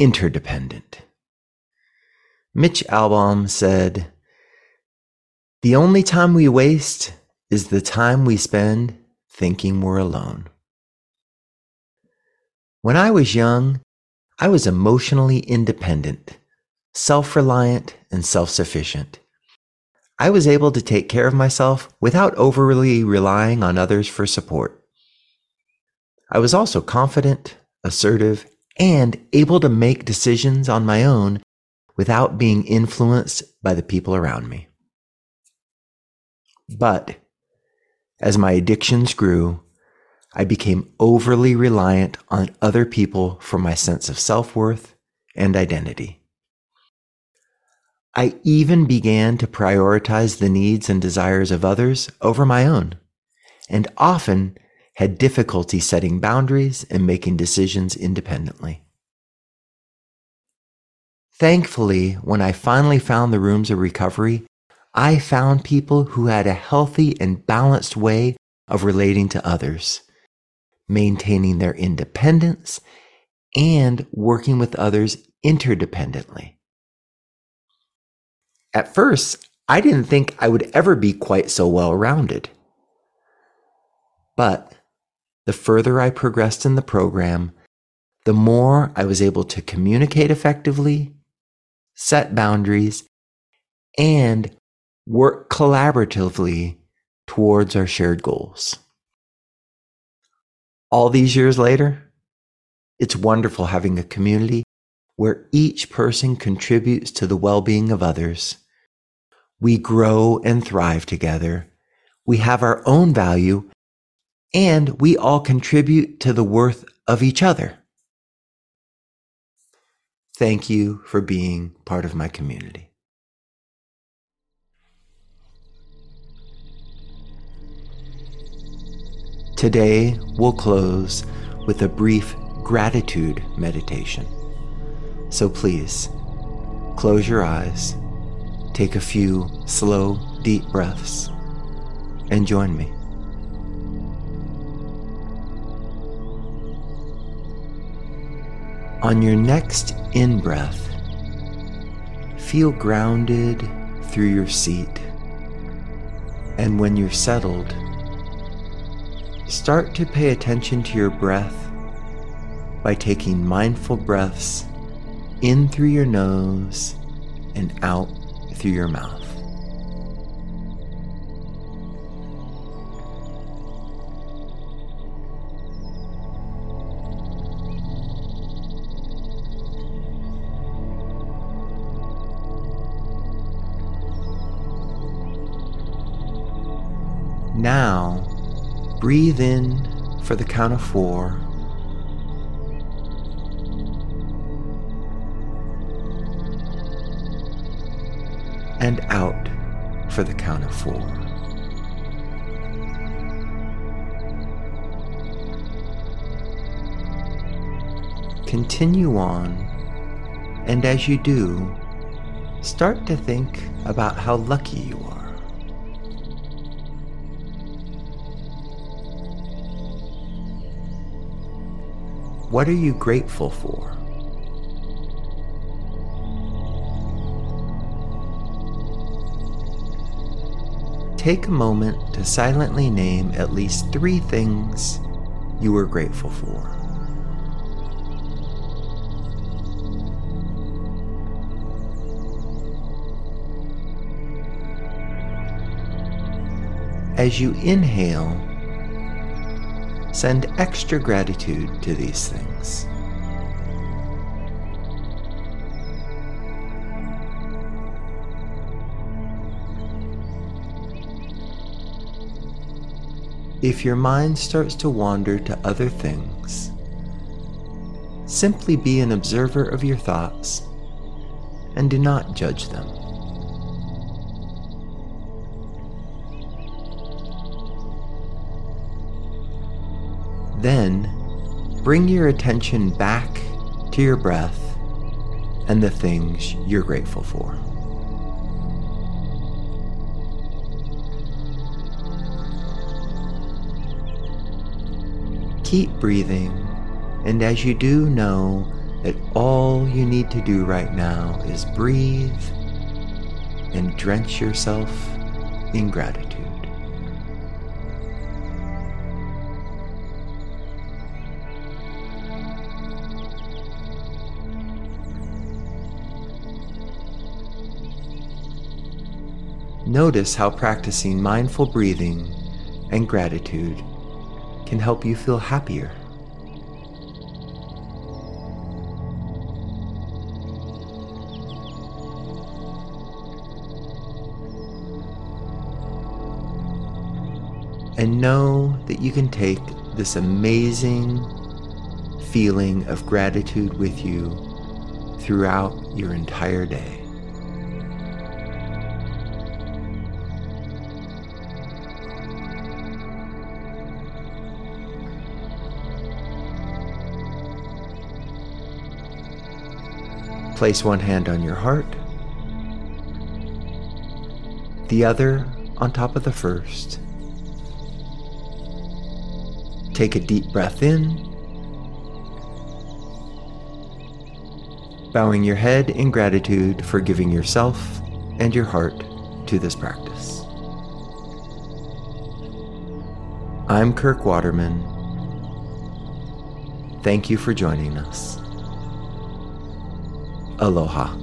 interdependent. Mitch Albom said, The only time we waste is the time we spend thinking we're alone. When I was young, I was emotionally independent, self reliant, and self sufficient. I was able to take care of myself without overly relying on others for support. I was also confident, assertive, and able to make decisions on my own without being influenced by the people around me. But as my addictions grew, I became overly reliant on other people for my sense of self worth and identity. I even began to prioritize the needs and desires of others over my own, and often had difficulty setting boundaries and making decisions independently. Thankfully, when I finally found the rooms of recovery, I found people who had a healthy and balanced way of relating to others, maintaining their independence and working with others interdependently. At first, I didn't think I would ever be quite so well rounded. But the further I progressed in the program, the more I was able to communicate effectively, set boundaries, and work collaboratively towards our shared goals. All these years later, it's wonderful having a community where each person contributes to the well being of others. We grow and thrive together. We have our own value and we all contribute to the worth of each other. Thank you for being part of my community. Today, we'll close with a brief gratitude meditation. So please, close your eyes, take a few slow, deep breaths, and join me. On your next in breath, feel grounded through your seat. And when you're settled, start to pay attention to your breath by taking mindful breaths in through your nose and out through your mouth. Now, breathe in for the count of four. And out for the count of four. Continue on, and as you do, start to think about how lucky you are. What are you grateful for? Take a moment to silently name at least three things you are grateful for. As you inhale, send extra gratitude to these things. If your mind starts to wander to other things, simply be an observer of your thoughts and do not judge them. Then bring your attention back to your breath and the things you're grateful for. Keep breathing, and as you do, know that all you need to do right now is breathe and drench yourself in gratitude. Notice how practicing mindful breathing and gratitude can help you feel happier. And know that you can take this amazing feeling of gratitude with you throughout your entire day. Place one hand on your heart, the other on top of the first. Take a deep breath in, bowing your head in gratitude for giving yourself and your heart to this practice. I'm Kirk Waterman. Thank you for joining us. Aloha.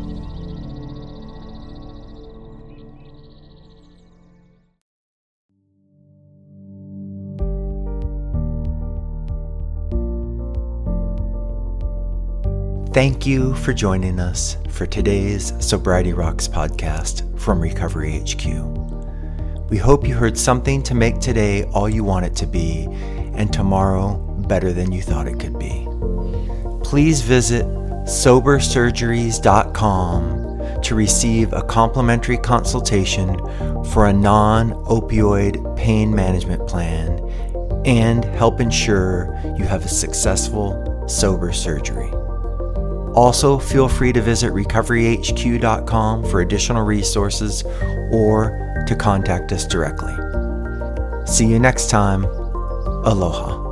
Thank you for joining us for today's Sobriety Rocks podcast from Recovery HQ. We hope you heard something to make today all you want it to be and tomorrow better than you thought it could be. Please visit sobersurgeries.com to receive a complimentary consultation for a non opioid pain management plan and help ensure you have a successful sober surgery. Also, feel free to visit recoveryhq.com for additional resources or to contact us directly. See you next time. Aloha.